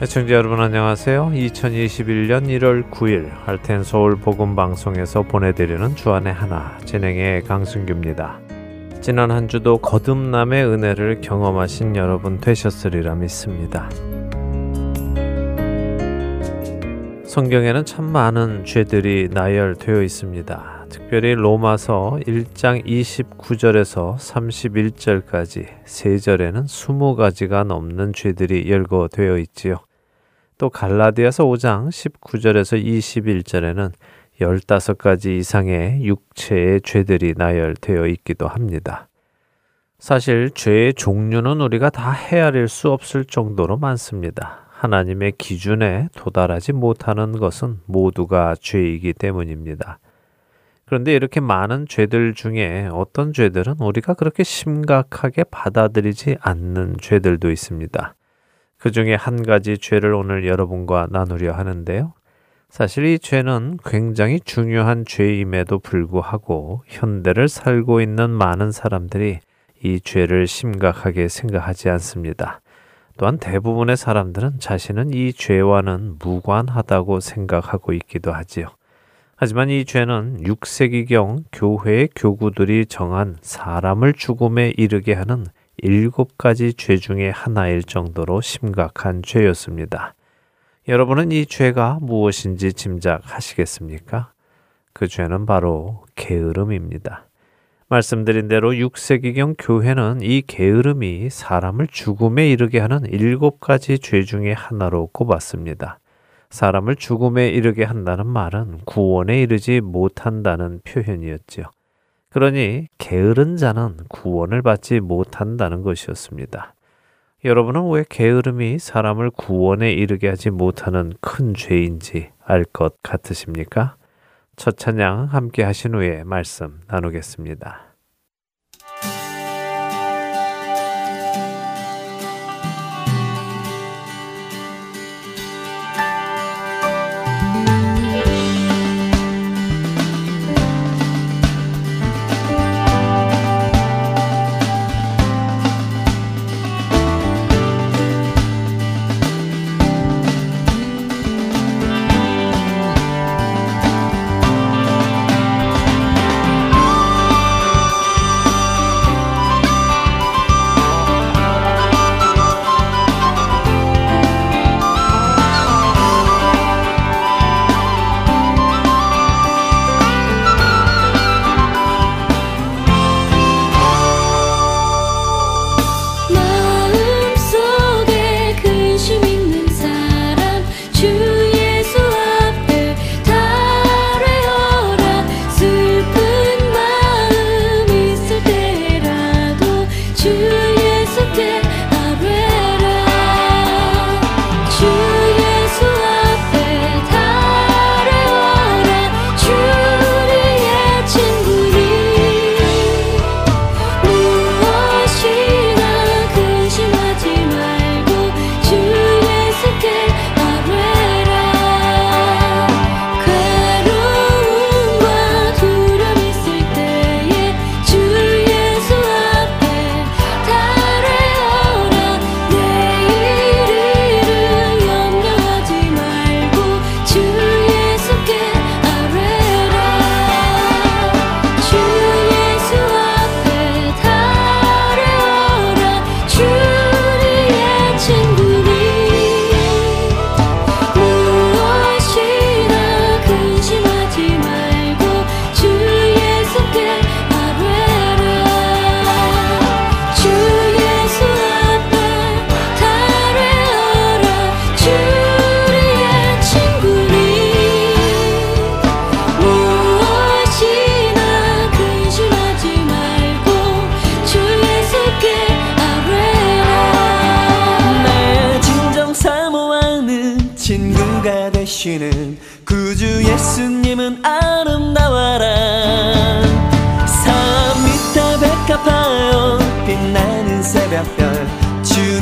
애청자 여러분 안녕하세요. 2021년 1월 9일 할텐 서울 복음 방송에서 보내드리는 주안의 하나 진행의 강승규입니다. 지난 한 주도 거듭남의 은혜를 경험하신 여러분 되셨으리라 믿습니다. 성경에는 참 많은 죄들이 나열되어 있습니다. 특별히 로마서 1장 29절에서 31절까지 세 절에는 20가지가 넘는 죄들이 열거되어 있지요. 또 갈라디아서 5장 19절에서 21절에는 15가지 이상의 육체의 죄들이 나열되어 있기도 합니다. 사실 죄의 종류는 우리가 다 헤아릴 수 없을 정도로 많습니다. 하나님의 기준에 도달하지 못하는 것은 모두가 죄이기 때문입니다. 그런데 이렇게 많은 죄들 중에 어떤 죄들은 우리가 그렇게 심각하게 받아들이지 않는 죄들도 있습니다. 그 중에 한 가지 죄를 오늘 여러분과 나누려 하는데요. 사실 이 죄는 굉장히 중요한 죄임에도 불구하고 현대를 살고 있는 많은 사람들이 이 죄를 심각하게 생각하지 않습니다. 또한 대부분의 사람들은 자신은 이 죄와는 무관하다고 생각하고 있기도 하지요. 하지만 이 죄는 6세기경 교회의 교구들이 정한 사람을 죽음에 이르게 하는 일곱 가지 죄 중의 하나일 정도로 심각한 죄였습니다. 여러분은 이 죄가 무엇인지 짐작하시겠습니까? 그 죄는 바로 게으름입니다. 말씀드린 대로 6세기경 교회는 이 게으름이 사람을 죽음에 이르게 하는 일곱 가지 죄 중의 하나로 꼽았습니다. 사람을 죽음에 이르게 한다는 말은 구원에 이르지 못한다는 표현이었지요. 그러니 게으른 자는 구원을 받지 못한다는 것이었습니다. 여러분은 왜 게으름이 사람을 구원에 이르게 하지 못하는 큰 죄인지 알 것 같으십니까? 첫 찬양 함께 하신 후에 말씀 나누겠습니다.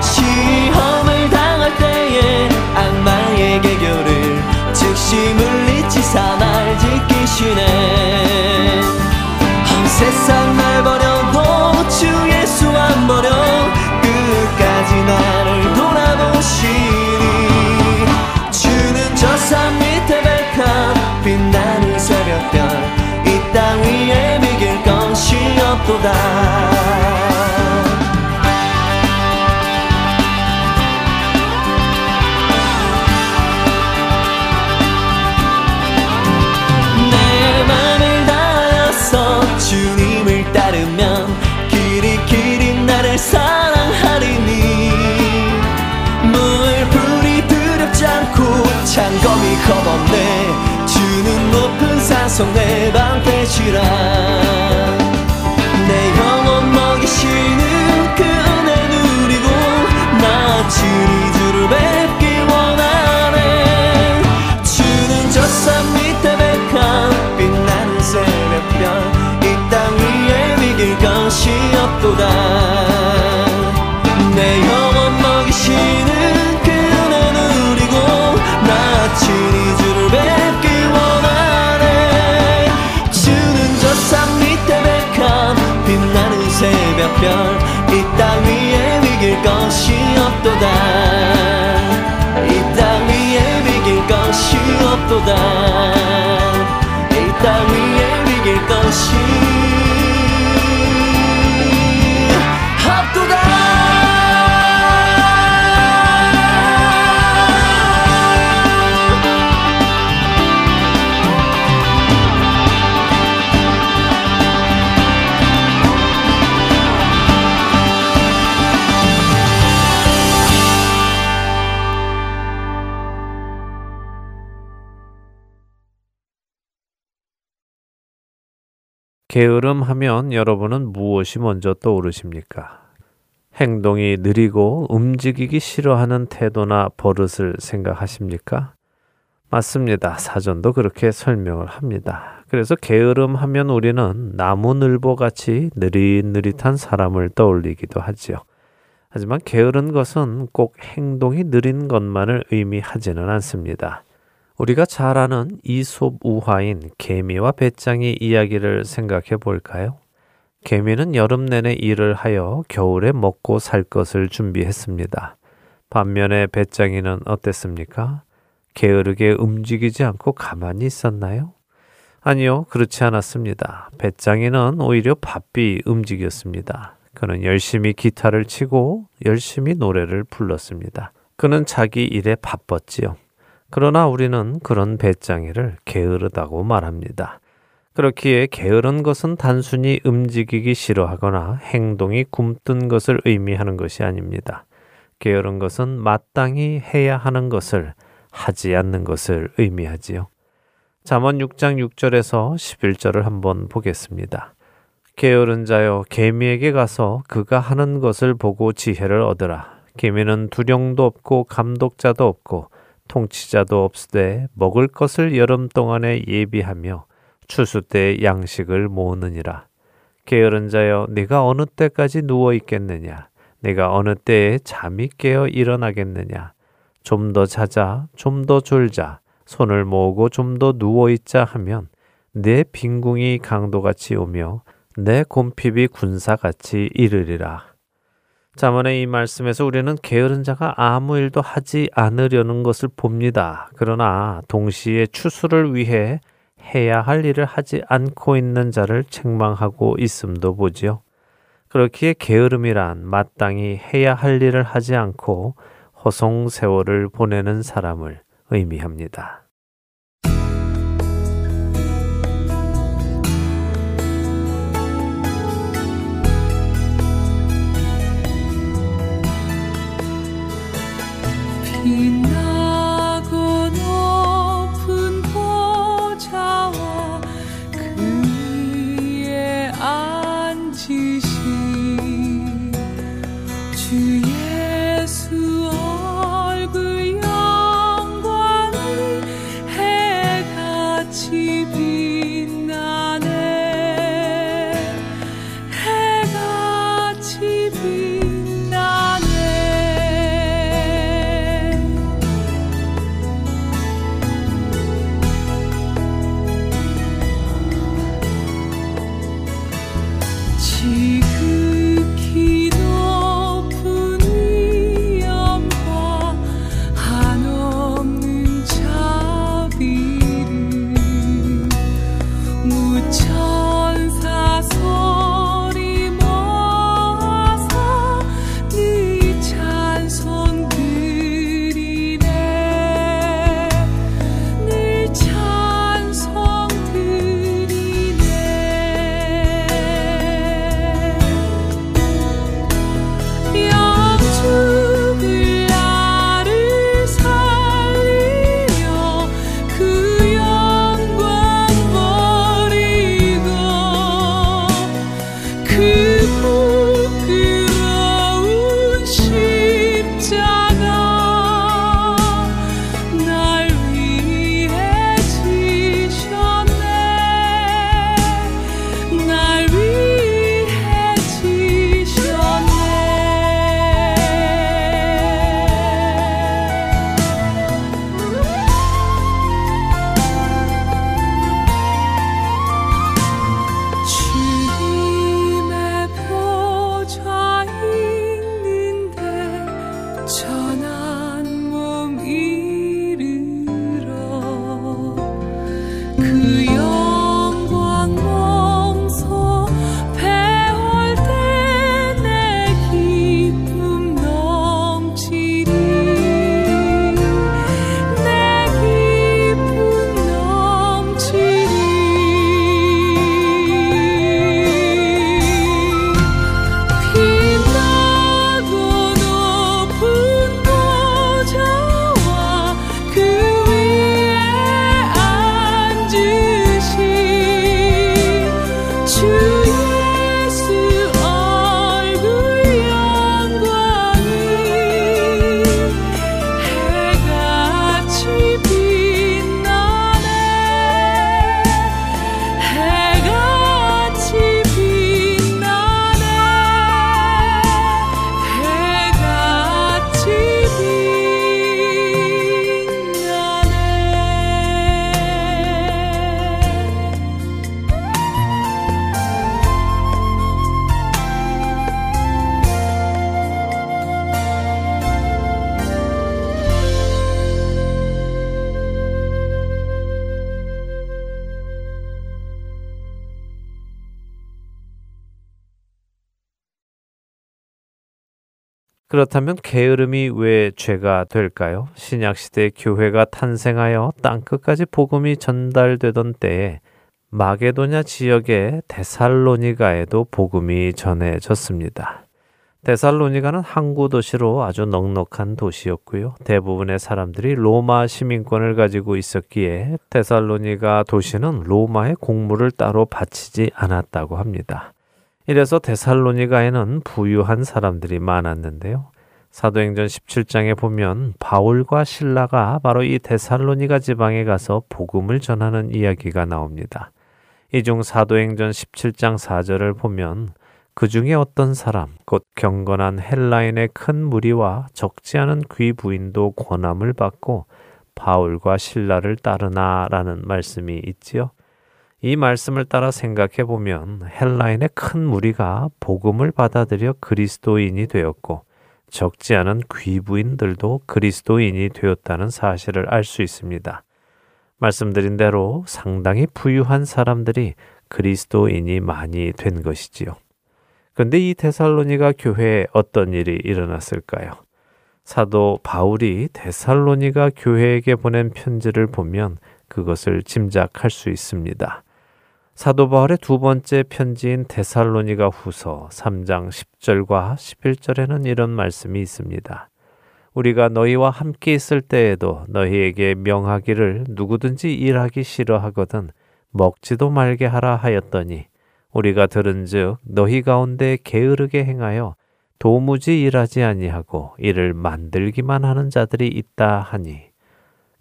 시험을 당할 때에 악마의 개교를 즉시 물리치사 날 지키시네. 세상 날 버려도 주 예수 안 버려 끝까지 나를 돌아보시니 주는 저 산 밑에 백합 빛나는 새벽별 이 땅 위에 비길 것이 없도다 산속 내 방패시라. 내 영혼 먹이시는 그 은혜 누리고 나 주를 없 게으름 하면 여러분은 무엇이 먼저 떠오르십니까? 행동이 느리고 움직이기 싫어하는 태도나 버릇을 생각하십니까? 맞습니다. 사전도 그렇게 설명을 합니다. 그래서 게으름 하면 우리는 나무늘보 같이 느릿느릿한 사람을 떠올리기도 하지요. 하지만 게으른 것은 꼭 행동이 느린 것만을 의미하지는 않습니다. 우리가 잘 아는 이솝 우화인 개미와 배짱이 이야기를 생각해 볼까요? 개미는 여름 내내 일을 하여 겨울에 먹고 살 것을 준비했습니다. 반면에 배짱이는 어땠습니까? 게으르게 움직이지 않고 가만히 있었나요? 아니요, 그렇지 않았습니다. 배짱이는 오히려 바삐 움직였습니다. 그는 열심히 기타를 치고 열심히 노래를 불렀습니다. 그는 자기 일에 바빴지요. 그러나 우리는 그런 배짱이를 게으르다고 말합니다. 그렇기에 게으른 것은 단순히 움직이기 싫어하거나 행동이 굼뜬 것을 의미하는 것이 아닙니다. 게으른 것은 마땅히 해야 하는 것을 하지 않는 것을 의미하지요. 잠언 6장 6절에서 11절을 한번 보겠습니다. 게으른 자여 개미에게 가서 그가 하는 것을 보고 지혜를 얻으라. 개미는 두령도 없고 감독자도 없고 통치자도 없으되 먹을 것을 여름 동안에 예비하며 추수 때 양식을 모으느니라. 게으른 자여 네가 어느 때까지 누워 있겠느냐? 네가 어느 때에 잠이 깨어 일어나겠느냐? 좀 더 자자, 좀 더 졸자, 손을 모으고 좀 더 누워 있자 하면 내 빈궁이 강도같이 오며 내 곰핍이 군사같이 이르리라. 자문의 이 말씀에서 우리는 게으른 자가 아무 일도 하지 않으려는 것을 봅니다. 그러나 동시에 추수를 위해 해야 할 일을 하지 않고 있는 자를 책망하고 있음도 보지요. 그렇기에 게으름이란 마땅히 해야 할 일을 하지 않고 허송 세월을 보내는 사람을 의미합니다. 빛 그렇다면 게으름이 왜 죄가 될까요? 신약 시대 교회가 탄생하여 땅 끝까지 복음이 전달되던 때에 마게도냐 지역의 데살로니가에도 복음이 전해졌습니다. 데살로니가는 항구 도시로 아주 넉넉한 도시였고요. 대부분의 사람들이 로마 시민권을 가지고 있었기에 데살로니가 도시는 로마의 공물을 따로 바치지 않았다고 합니다. 이래서 데살로니가에는 부유한 사람들이 많았는데요. 사도행전 17장에 보면 바울과 신라가 바로 이 데살로니가 지방에 가서 복음을 전하는 이야기가 나옵니다. 이 중 사도행전 17장 4절을 보면 그 중에 어떤 사람, 곧 경건한 헬라인의 큰 무리와 적지 않은 귀 부인도 권함을 받고 바울과 신라를 따르나라는 말씀이 있지요. 이 말씀을 따라 생각해 보면 헬라인의 큰 무리가 복음을 받아들여 그리스도인이 되었고 적지 않은 귀부인들도 그리스도인이 되었다는 사실을 알 수 있습니다. 말씀드린 대로 상당히 부유한 사람들이 그리스도인이 많이 된 것이지요. 그런데 이 데살로니가 교회에 어떤 일이 일어났을까요? 사도 바울이 데살로니가 교회에게 보낸 편지를 보면 그것을 짐작할 수 있습니다. 사도 바울의 두 번째 편지인 데살로니가 후서 3장 10절과 11절에는 이런 말씀이 있습니다. 우리가 너희와 함께 있을 때에도 너희에게 명하기를 누구든지 일하기 싫어하거든 먹지도 말게 하라 하였더니 우리가 들은즉 너희 가운데 게으르게 행하여 도무지 일하지 아니하고 이를 만들기만 하는 자들이 있다 하니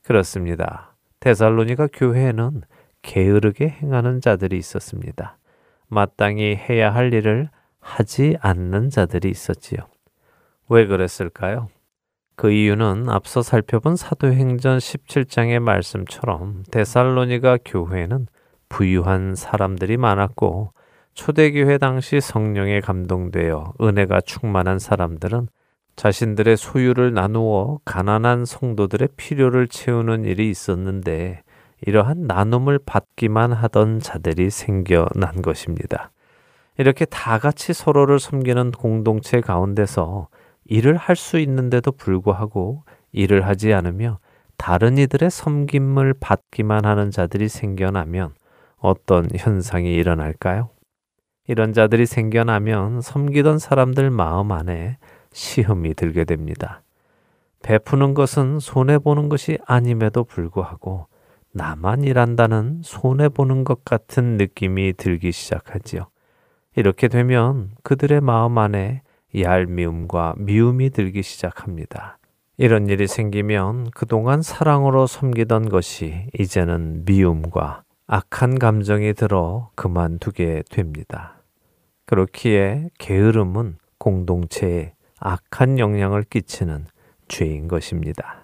그렇습니다. 데살로니가 교회에는 게으르게 행하는 자들이 있었습니다. 마땅히 해야 할 일을 하지 않는 자들이 있었지요. 왜 그랬을까요? 그 이유는 앞서 살펴본 사도행전 17장의 말씀처럼 데살로니가 교회는 부유한 사람들이 많았고 초대교회 당시 성령에 감동되어 은혜가 충만한 사람들은 자신들의 소유를 나누어 가난한 성도들의 필요를 채우는 일이 있었는데 이러한 나눔을 받기만 하던 자들이 생겨난 것입니다. 이렇게 다 같이 서로를 섬기는 공동체 가운데서 일을 할 수 있는데도 불구하고 일을 하지 않으며 다른 이들의 섬김을 받기만 하는 자들이 생겨나면 어떤 현상이 일어날까요? 이런 자들이 생겨나면 섬기던 사람들 마음 안에 시험이 들게 됩니다. 베푸는 것은 손해보는 것이 아님에도 불구하고 나만 일한다는 손해보는 것 같은 느낌이 들기 시작하지요. 이렇게 되면 그들의 마음 안에 얄미움과 미움이 들기 시작합니다. 이런 일이 생기면 그동안 사랑으로 섬기던 것이 이제는 미움과 악한 감정이 들어 그만두게 됩니다. 그렇기에 게으름은 공동체에 악한 영향을 끼치는 죄인 것입니다.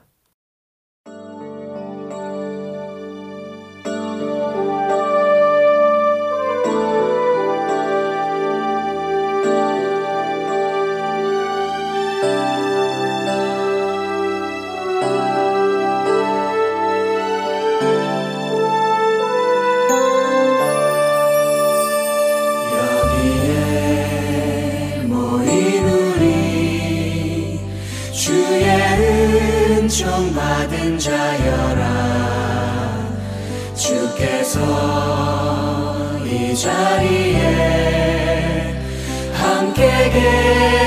자여라. 주께서 이 자리에 함께 계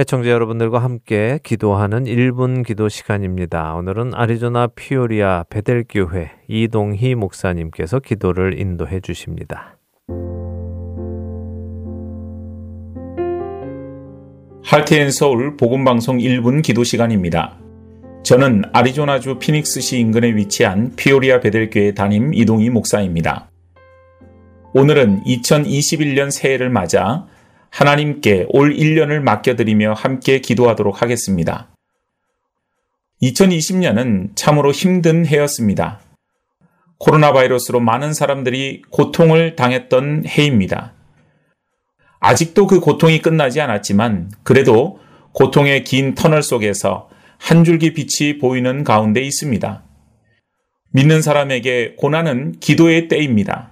애청자 여러분들과 함께 기도하는 1분 기도 시간입니다. 오늘은 아리조나 피오리아 베델교회 이동희 목사님께서 기도를 인도해 주십니다. 할테인 서울 복음방송 1분 기도 시간입니다. 저는 아리조나주 피닉스시 인근에 위치한 피오리아 베델교회 담임 이동희 목사입니다. 오늘은 2021년 새해를 맞아 하나님께 올 1년을 맡겨드리며 함께 기도하도록 하겠습니다. 2020년은 참으로 힘든 해였습니다. 코로나 바이러스로 많은 사람들이 고통을 당했던 해입니다. 아직도 그 고통이 끝나지 않았지만 그래도 고통의 긴 터널 속에서 한 줄기 빛이 보이는 가운데 있습니다. 믿는 사람에게 고난은 기도의 때입니다.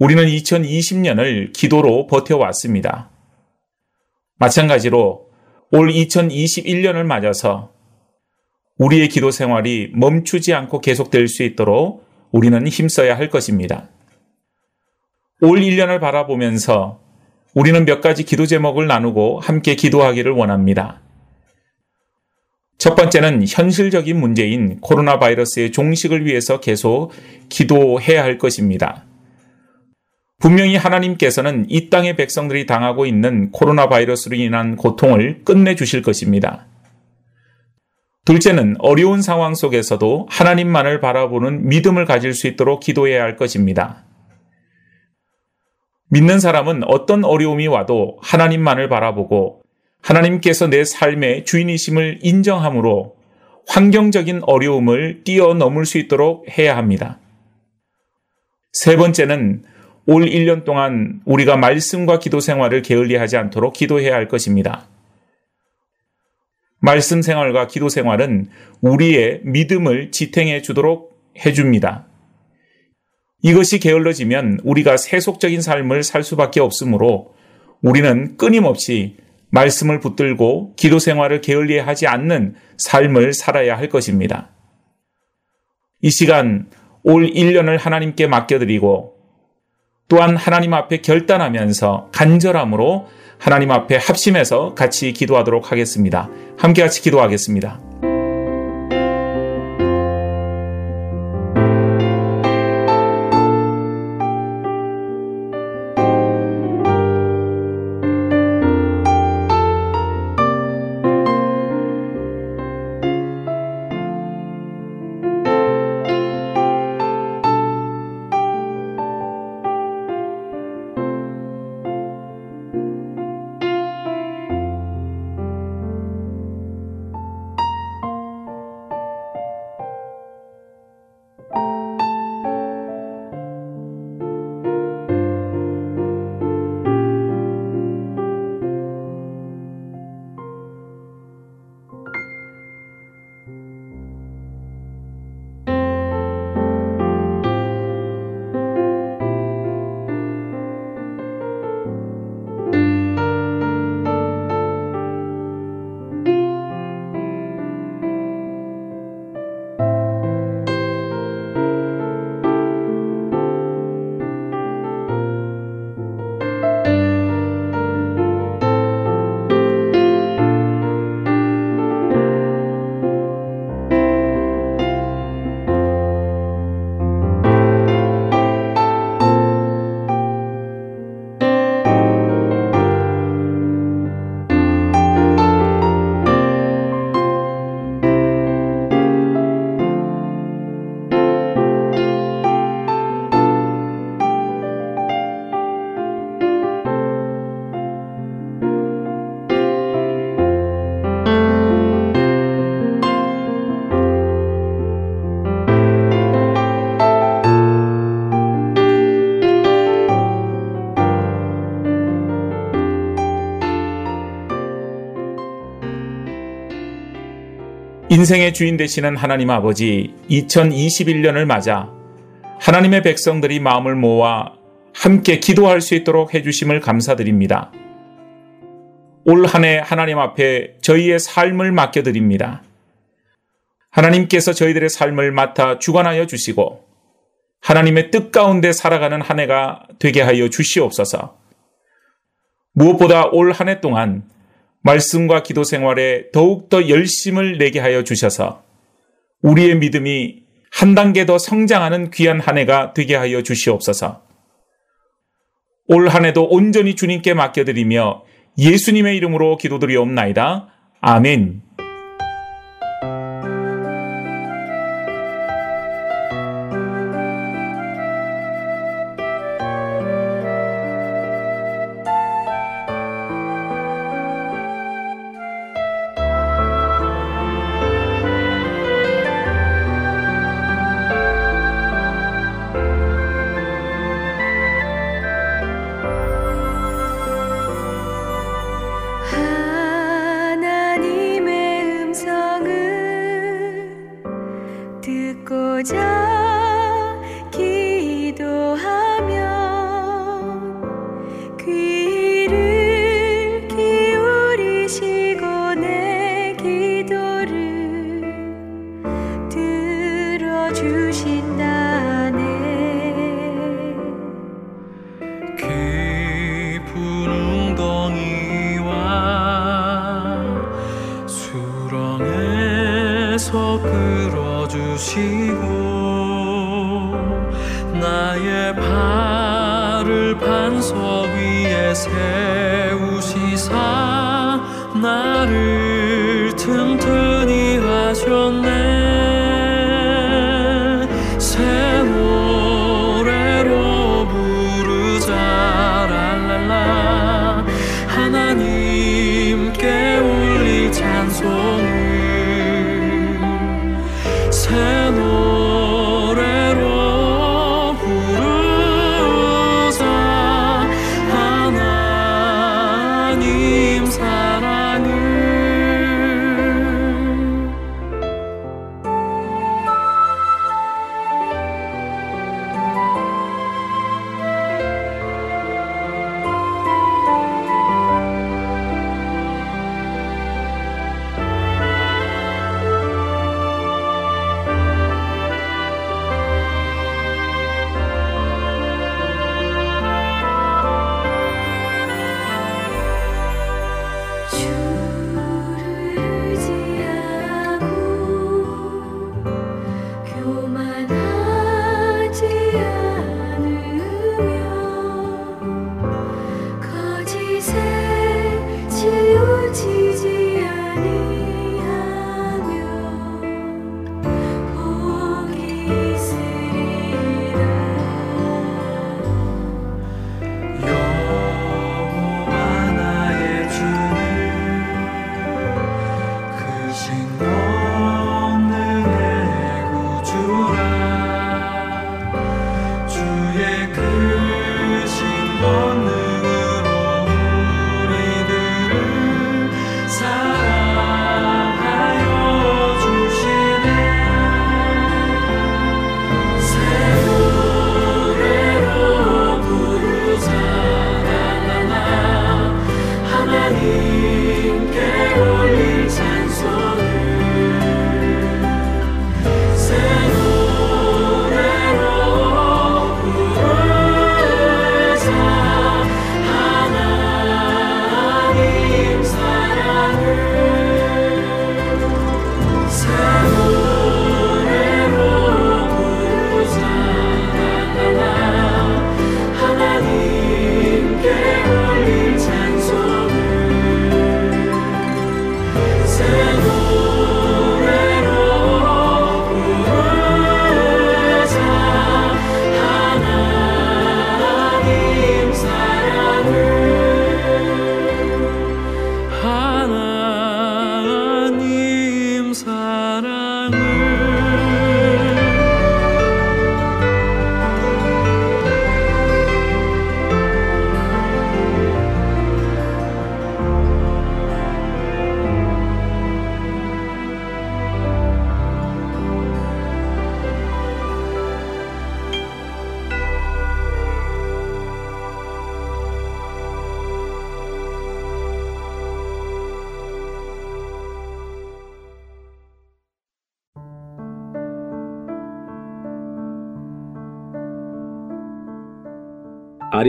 우리는 2020년을 기도로 버텨왔습니다. 마찬가지로 올 2021년을 맞아서 우리의 기도 생활이 멈추지 않고 계속될 수 있도록 우리는 힘써야 할 것입니다. 올 1년을 바라보면서 우리는 몇 가지 기도 제목을 나누고 함께 기도하기를 원합니다. 첫 번째는 현실적인 문제인 코로나 바이러스의 종식을 위해서 계속 기도해야 할 것입니다. 분명히 하나님께서는 이 땅의 백성들이 당하고 있는 코로나 바이러스로 인한 고통을 끝내 주실 것입니다. 둘째는 어려운 상황 속에서도 하나님만을 바라보는 믿음을 가질 수 있도록 기도해야 할 것입니다. 믿는 사람은 어떤 어려움이 와도 하나님만을 바라보고 하나님께서 내 삶의 주인이심을 인정함으로 환경적인 어려움을 뛰어넘을 수 있도록 해야 합니다. 세 번째는 올 1년 동안 우리가 말씀과 기도 생활을 게을리하지 않도록 기도해야 할 것입니다. 말씀 생활과 기도 생활은 우리의 믿음을 지탱해 주도록 해줍니다. 이것이 게을러지면 우리가 세속적인 삶을 살 수밖에 없으므로 우리는 끊임없이 말씀을 붙들고 기도 생활을 게을리 하지 않는 삶을 살아야 할 것입니다. 이 시간 올 1년을 하나님께 맡겨드리고 또한 하나님 앞에 결단하면서 간절함으로 하나님 앞에 합심해서 같이 기도하도록 하겠습니다. 함께 같이 기도하겠습니다. 인생의 주인 되시는 하나님 아버지 2021년을 맞아 하나님의 백성들이 마음을 모아 함께 기도할 수 있도록 해주심을 감사드립니다. 올 한 해 하나님 앞에 저희의 삶을 맡겨드립니다. 하나님께서 저희들의 삶을 맡아 주관하여 주시고 하나님의 뜻 가운데 살아가는 한 해가 되게 하여 주시옵소서. 무엇보다 올 한 해 동안 말씀과 기도 생활에 더욱더 열심을 내게 하여 주셔서 우리의 믿음이 한 단계 더 성장하는 귀한 한 해가 되게 하여 주시옵소서. 올 한 해도 온전히 주님께 맡겨드리며 예수님의 이름으로 기도드리옵나이다. 아멘.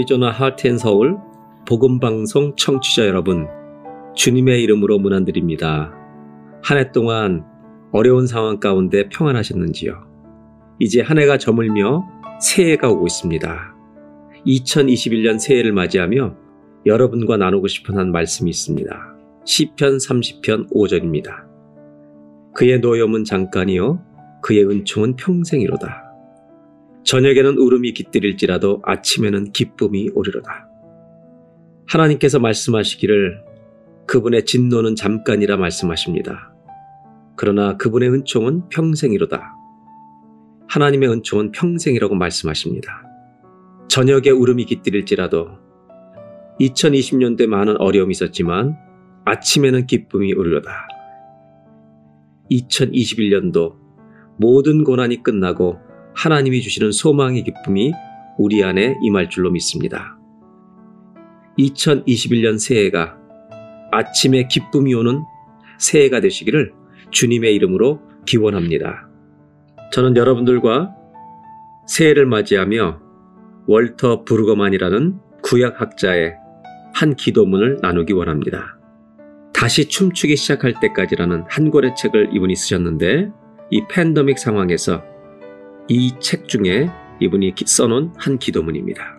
아리조나 하트앤 서울 복음방송 청취자 여러분, 주님의 이름으로 문안드립니다. 한 해 동안 어려운 상황 가운데 평안하셨는지요? 이제 한 해가 저물며 새해가 오고 있습니다. 2021년 새해를 맞이하며 여러분과 나누고 싶은 한 말씀이 있습니다. 10편 30편 5절입니다. 그의 노염은 잠깐이요, 그의 은총은 평생이로다. 저녁에는 울음이 깃들일지라도 아침에는 기쁨이 오리로다. 하나님께서 말씀하시기를 그분의 진노는 잠깐이라 말씀하십니다. 그러나 그분의 은총은 평생이로다. 하나님의 은총은 평생이라고 말씀하십니다. 저녁에 울음이 깃들일지라도 2020년도에 많은 어려움이 있었지만 아침에는 기쁨이 오리로다. 2021년도 모든 고난이 끝나고 하나님이 주시는 소망의 기쁨이 우리 안에 임할 줄로 믿습니다. 2021년 새해가 아침에 기쁨이 오는 새해가 되시기를 주님의 이름으로 기원합니다. 저는 여러분들과 새해를 맞이하며 월터 부르거만이라는 구약학자의 한 기도문을 나누기 원합니다. 다시 춤추기 시작할 때까지라는 한 권의 책을 이분이 쓰셨는데 이 팬더믹 상황에서 이 책 중에 이분이 써놓은 한 기도문입니다.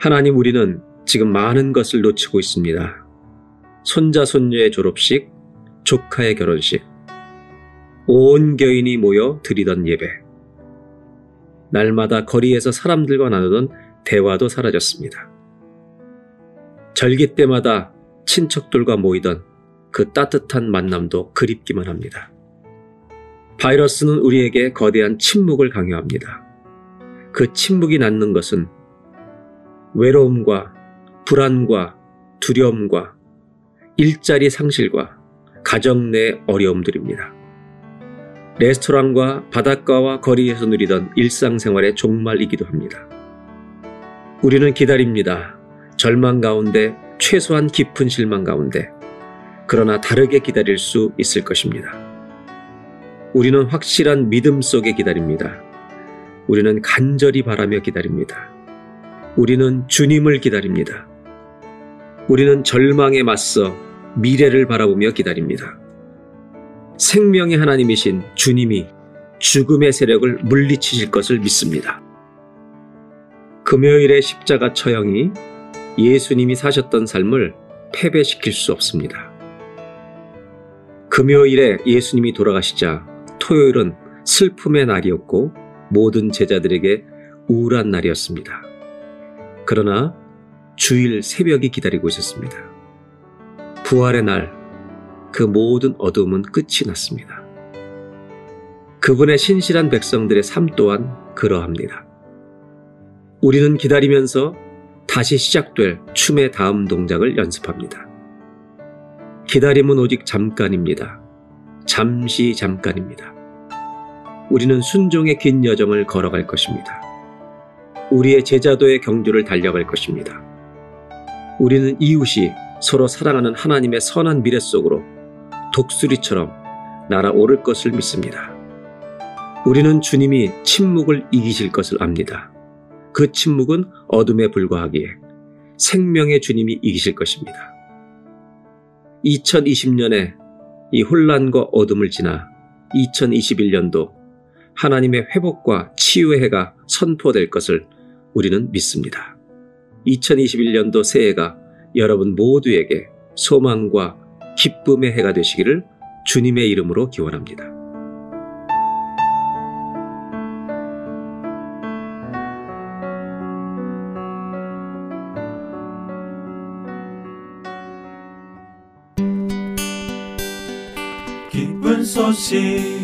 하나님 우리는 지금 많은 것을 놓치고 있습니다. 손자 손녀의 졸업식, 조카의 결혼식, 온 교인이 모여 드리던 예배. 날마다 거리에서 사람들과 나누던 대화도 사라졌습니다. 절기 때마다 친척들과 모이던 그 따뜻한 만남도 그립기만 합니다. 바이러스는 우리에게 거대한 침묵을 강요합니다. 그 침묵이 낳는 것은 외로움과 불안과 두려움과 일자리 상실과 가정 내 어려움들입니다. 레스토랑과 바닷가와 거리에서 누리던 일상생활의 종말이기도 합니다. 우리는 기다립니다. 절망 가운데 최소한 깊은 실망 가운데 그러나 다르게 기다릴 수 있을 것입니다. 우리는 확실한 믿음 속에 기다립니다. 우리는 간절히 바라며 기다립니다. 우리는 주님을 기다립니다. 우리는 절망에 맞서 미래를 바라보며 기다립니다. 생명의 하나님이신 주님이 죽음의 세력을 물리치실 것을 믿습니다. 금요일의 십자가 처형이 예수님이 사셨던 삶을 패배시킬 수 없습니다. 금요일에 예수님이 돌아가시자 토요일은 슬픔의 날이었고 모든 제자들에게 우울한 날이었습니다. 그러나 주일 새벽이 기다리고 있었습니다. 부활의 날, 그 모든 어둠은 끝이 났습니다. 그분의 신실한 백성들의 삶 또한 그러합니다. 우리는 기다리면서 다시 시작될 춤의 다음 동작을 연습합니다. 기다림은 오직 잠깐입니다. 잠시 잠깐입니다. 우리는 순종의 긴 여정을 걸어갈 것입니다. 우리의 제자도의 경주를 달려갈 것입니다. 우리는 이웃이 서로 사랑하는 하나님의 선한 미래 속으로 독수리처럼 날아오를 것을 믿습니다. 우리는 주님이 침묵을 이기실 것을 압니다. 그 침묵은 어둠에 불과하기에 생명의 주님이 이기실 것입니다. 2020년에 이 혼란과 어둠을 지나 2021년도 하나님의 회복과 치유의 해가 선포될 것을 우리는 믿습니다. 2021년도 새해가 여러분 모두에게 소망과 기쁨의 해가 되시기를 주님의 이름으로 기원합니다. 기쁜 소식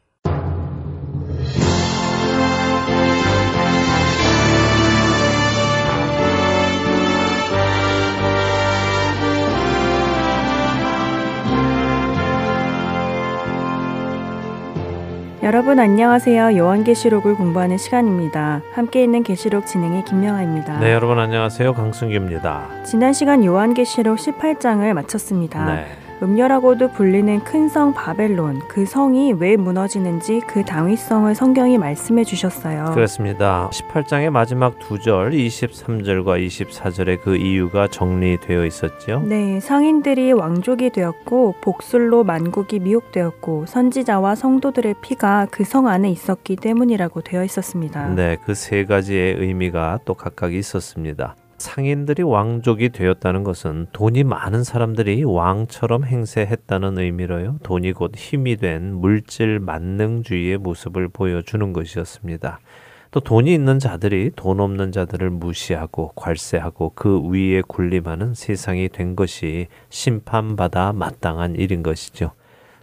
여러분 안녕하세요. 요한계시록을 공부하는 시간입니다. 함께 있는 계시록 진행의 김명아입니다. 네, 여러분 안녕하세요. 강승규입니다. 지난 시간 요한계시록 18장을 마쳤습니다. 네. 음녀라고도 불리는 큰 성 바벨론, 그 성이 왜 무너지는지 그 당위성을 성경이 말씀해 주셨어요. 그렇습니다. 18장의 마지막 두 절, 23절과 24절의 그 이유가 정리되어 있었죠. 네, 상인들이 왕족이 되었고 복술로 만국이 미혹되었고 선지자와 성도들의 피가 그 성 안에 있었기 때문이라고 되어 있었습니다. 네, 그 세 가지의 의미가 또 각각 있었습니다. 상인들이 왕족이 되었다는 것은 돈이 많은 사람들이 왕처럼 행세했다는 의미로요. 돈이 곧 힘이 된 물질 만능주의의 모습을 보여주는 것이었습니다. 또 돈이 있는 자들이 돈 없는 자들을 무시하고 관세하고 그 위에 군림하는 세상이 된 것이 심판받아 마땅한 일인 것이죠.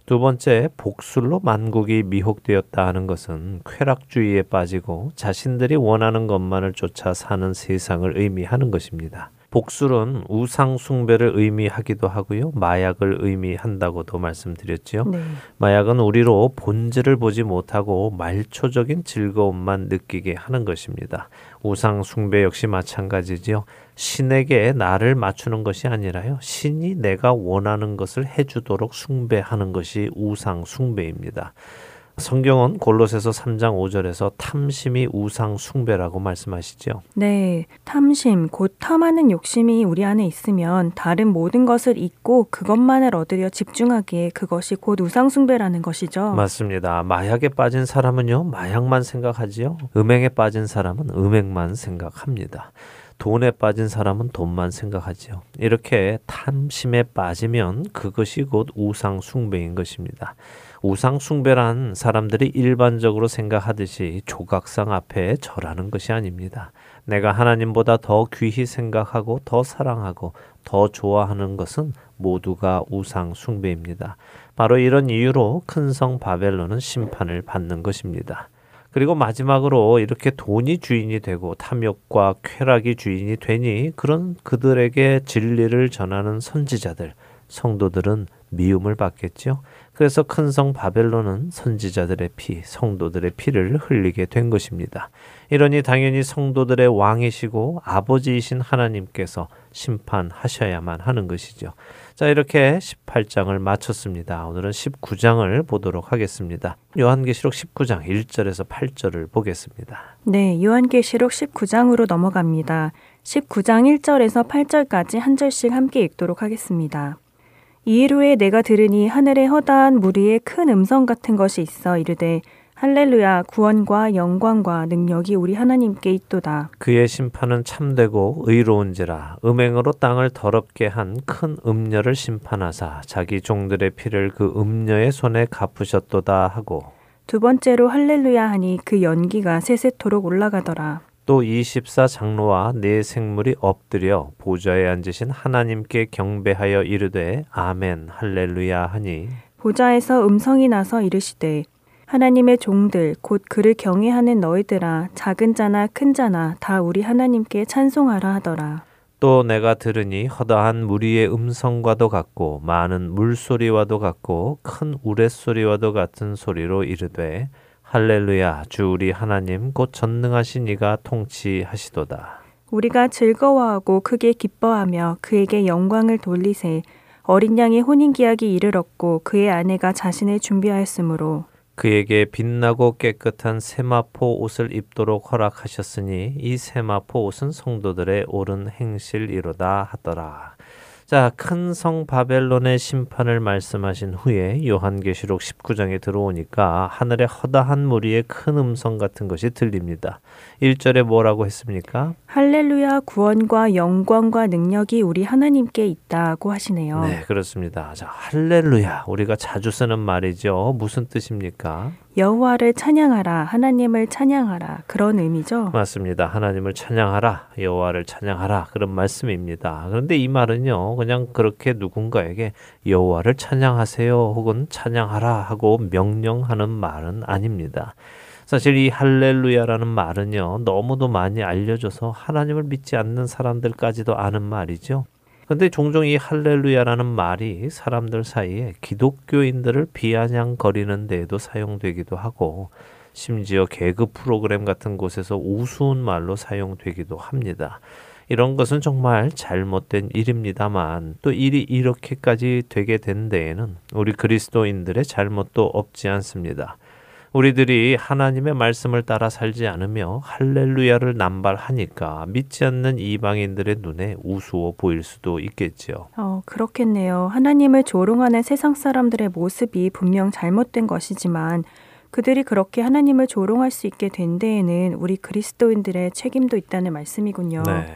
두 번째, 복술로 만국이 미혹되었다 하는 것은 쾌락주의에 빠지고 자신들이 원하는 것만을 쫓아 사는 세상을 의미하는 것입니다. 복술은 우상 숭배를 의미하기도 하고요. 마약을 의미한다고도 말씀드렸지요. 네. 마약은 우리로 본질을 보지 못하고 말초적인 즐거움만 느끼게 하는 것입니다. 우상 숭배 역시 마찬가지지요. 신에게 나를 맞추는 것이 아니라요. 신이 내가 원하는 것을 해주도록 숭배하는 것이 우상 숭배입니다. 성경은 골로새서 3장 5절에서 탐심이 우상 숭배라고 말씀하시죠. 네, 탐심, 곧 탐하는 욕심이 우리 안에 있으면 다른 모든 것을 잊고 그것만을 얻으려 집중하기에 그것이 곧 우상 숭배라는 것이죠. 맞습니다. 마약에 빠진 사람은요, 마약만 생각하지요. 음행에 빠진 사람은 음행만 생각합니다. 돈에 빠진 사람은 돈만 생각하지요. 이렇게 탐심에 빠지면 그것이 곧 우상 숭배인 것입니다. 우상 숭배란 사람들이 일반적으로 생각하듯이 조각상 앞에 절하는 것이 아닙니다. 내가 하나님보다 더 귀히 생각하고 더 사랑하고 더 좋아하는 것은 모두가 우상 숭배입니다. 바로 이런 이유로 큰 성 바벨론은 심판을 받는 것입니다. 그리고 마지막으로 이렇게 돈이 주인이 되고 탐욕과 쾌락이 주인이 되니 그런 그들에게 진리를 전하는 선지자들, 성도들은 미움을 받겠죠. 그래서 큰 성 바벨론은 선지자들의 피, 성도들의 피를 흘리게 된 것입니다. 이러니 당연히 성도들의 왕이시고 아버지이신 하나님께서 심판하셔야만 하는 것이죠. 자, 이렇게 18장을 마쳤습니다. 오늘은 19장을 보도록 하겠습니다. 요한계시록 19장 1절에서 8절을 보겠습니다. 네, 요한계시록 19장으로 넘어갑니다. 19장 1절에서 8절까지 한 절씩 함께 읽도록 하겠습니다. 이일 후에 내가 들으니 하늘에 허다한 무리의 큰 음성 같은 것이 있어 이르되 할렐루야 구원과 영광과 능력이 우리 하나님께 있도다. 그의 심판은 참되고 의로운지라 음행으로 땅을 더럽게 한 큰 음녀를 심판하사 자기 종들의 피를 그 음녀의 손에 갚으셨도다 하고 두 번째로 할렐루야 하니 그 연기가 세세토록 올라가더라. 또 24장로와 네 생물이 엎드려 보좌에 앉으신 하나님께 경배하여 이르되 아멘 할렐루야 하니 보좌에서 음성이 나서 이르시되 하나님의 종들 곧 그를 경외하는 너희들아 작은 자나 큰 자나 다 우리 하나님께 찬송하라 하더라. 또 내가 들으니 허다한 무리의 음성과도 같고 많은 물소리와도 같고 큰 우레소리와도 같은 소리로 이르되 할렐루야 주 우리 하나님 곧 전능하신 이가 통치하시도다. 우리가 즐거워하고 크게 기뻐하며 그에게 영광을 돌리세 어린 양의 혼인 기약이 이르렀고 그의 아내가 자신을 준비하였으므로 그에게 빛나고 깨끗한 세마포 옷을 입도록 허락하셨으니 이 세마포 옷은 성도들의 옳은 행실이로다 하더라. 자, 큰 성 바벨론의 심판을 말씀하신 후에 요한계시록 19장에 들어오니까 하늘에 허다한 무리의 큰 음성 같은 것이 들립니다. 1절에 뭐라고 했습니까? 할렐루야 구원과 영광과 능력이 우리 하나님께 있다고 하시네요. 네, 그렇습니다. 자, 할렐루야. 우리가 자주 쓰는 말이죠. 무슨 뜻입니까? 여호와를 찬양하라 하나님을 찬양하라 그런 의미죠. 맞습니다. 하나님을 찬양하라, 여호와를 찬양하라 그런 말씀입니다. 그런데 이 말은요, 그냥 그렇게 누군가에게 여호와를 찬양하세요 혹은 찬양하라 하고 명령하는 말은 아닙니다. 사실 이 할렐루야라는 말은요, 너무도 많이 알려져서 하나님을 믿지 않는 사람들까지도 아는 말이죠. 근데 종종 이 할렐루야라는 말이 사람들 사이에 기독교인들을 비아냥거리는 데에도 사용되기도 하고 심지어 개그 프로그램 같은 곳에서 우스운 말로 사용되기도 합니다. 이런 것은 정말 잘못된 일입니다만 또 일이 이렇게까지 되게 된 데에는 우리 그리스도인들의 잘못도 없지 않습니다. 우리들이 하나님의 말씀을 따라 살지 않으며 할렐루야를 남발하니까 믿지 않는 이방인들의 눈에 우스워 보일 수도 있겠지요. 어, 그렇겠네요. 하나님을 조롱하는 세상 사람들의 모습이 분명 잘못된 것이지만 그들이 그렇게 하나님을 조롱할 수 있게 된 데에는 우리 그리스도인들의 책임도 있다는 말씀이군요. 네.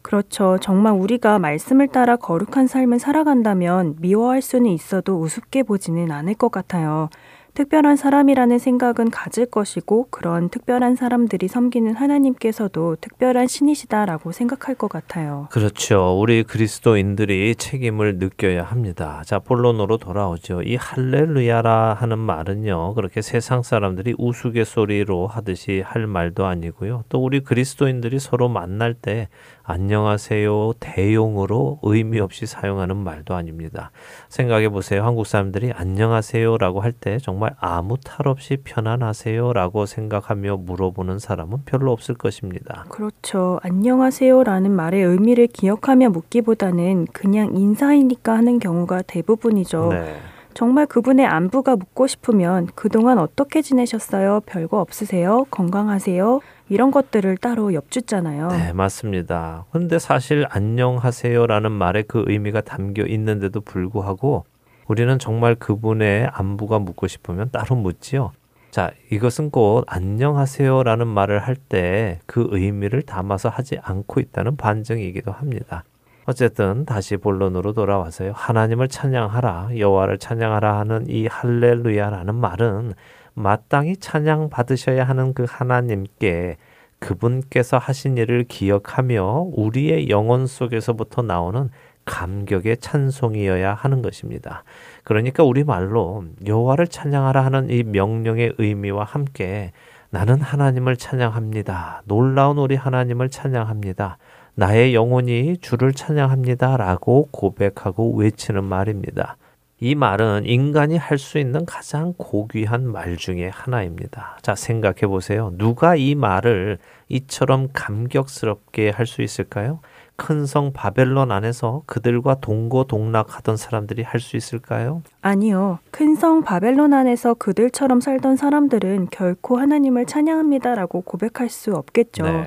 그렇죠. 정말 우리가 말씀을 따라 거룩한 삶을 살아간다면 미워할 수는 있어도 우습게 보지는 않을 것 같아요. 특별한 사람이라는 생각은 가질 것이고 그런 특별한 사람들이 섬기는 하나님께서도 특별한 신이시다라고 생각할 것 같아요. 그렇죠. 우리 그리스도인들이 책임을 느껴야 합니다. 자, 본론으로 돌아오죠. 이 할렐루야라 하는 말은요. 그렇게 세상 사람들이 우스갯소리로 하듯이 할 말도 아니고요. 또 우리 그리스도인들이 서로 만날 때 안녕하세요 대용으로 의미 없이 사용하는 말도 아닙니다. 생각해 보세요. 한국 사람들이 안녕하세요라고 할 때 정말 아무 탈 없이 편안하세요라고 생각하며 물어보는 사람은 별로 없을 것입니다. 그렇죠. 안녕하세요라는 말의 의미를 기억하며 묻기보다는 그냥 인사이니까 하는 경우가 대부분이죠. 네. 정말 그분의 안부가 묻고 싶으면 그동안 어떻게 지내셨어요? 별거 없으세요? 건강하세요? 이런 것들을 따로 엿주잖아요. 네, 맞습니다. 근데 사실 안녕하세요라는 말에 그 의미가 담겨 있는데도 불구하고 우리는 정말 그분의 안부가 묻고 싶으면 따로 묻지요. 자, 이것은 곧 안녕하세요라는 말을 할 때 그 의미를 담아서 하지 않고 있다는 반증이기도 합니다. 어쨌든 다시 본론으로 돌아와서요. 하나님을 찬양하라, 여호와를 찬양하라 하는 이 할렐루야라는 말은 마땅히 찬양 받으셔야 하는 그 하나님께 그분께서 하신 일을 기억하며 우리의 영혼 속에서부터 나오는 감격의 찬송이어야 하는 것입니다. 그러니까 우리 말로 여호와를 찬양하라 하는 이 명령의 의미와 함께 나는 하나님을 찬양합니다. 놀라운 우리 하나님을 찬양합니다. 나의 영혼이 주를 찬양합니다. 라고 고백하고 외치는 말입니다. 이 말은 인간이 할 수 있는 가장 고귀한 말 중에 하나입니다. 자, 생각해 보세요. 누가 이 말을 이처럼 감격스럽게 할 수 있을까요? 큰 성 바벨론 안에서 그들과 동고동락하던 사람들이 할 수 있을까요? 아니요. 큰 성 바벨론 안에서 그들처럼 살던 사람들은 결코 하나님을 찬양합니다라고 고백할 수 없겠죠. 네.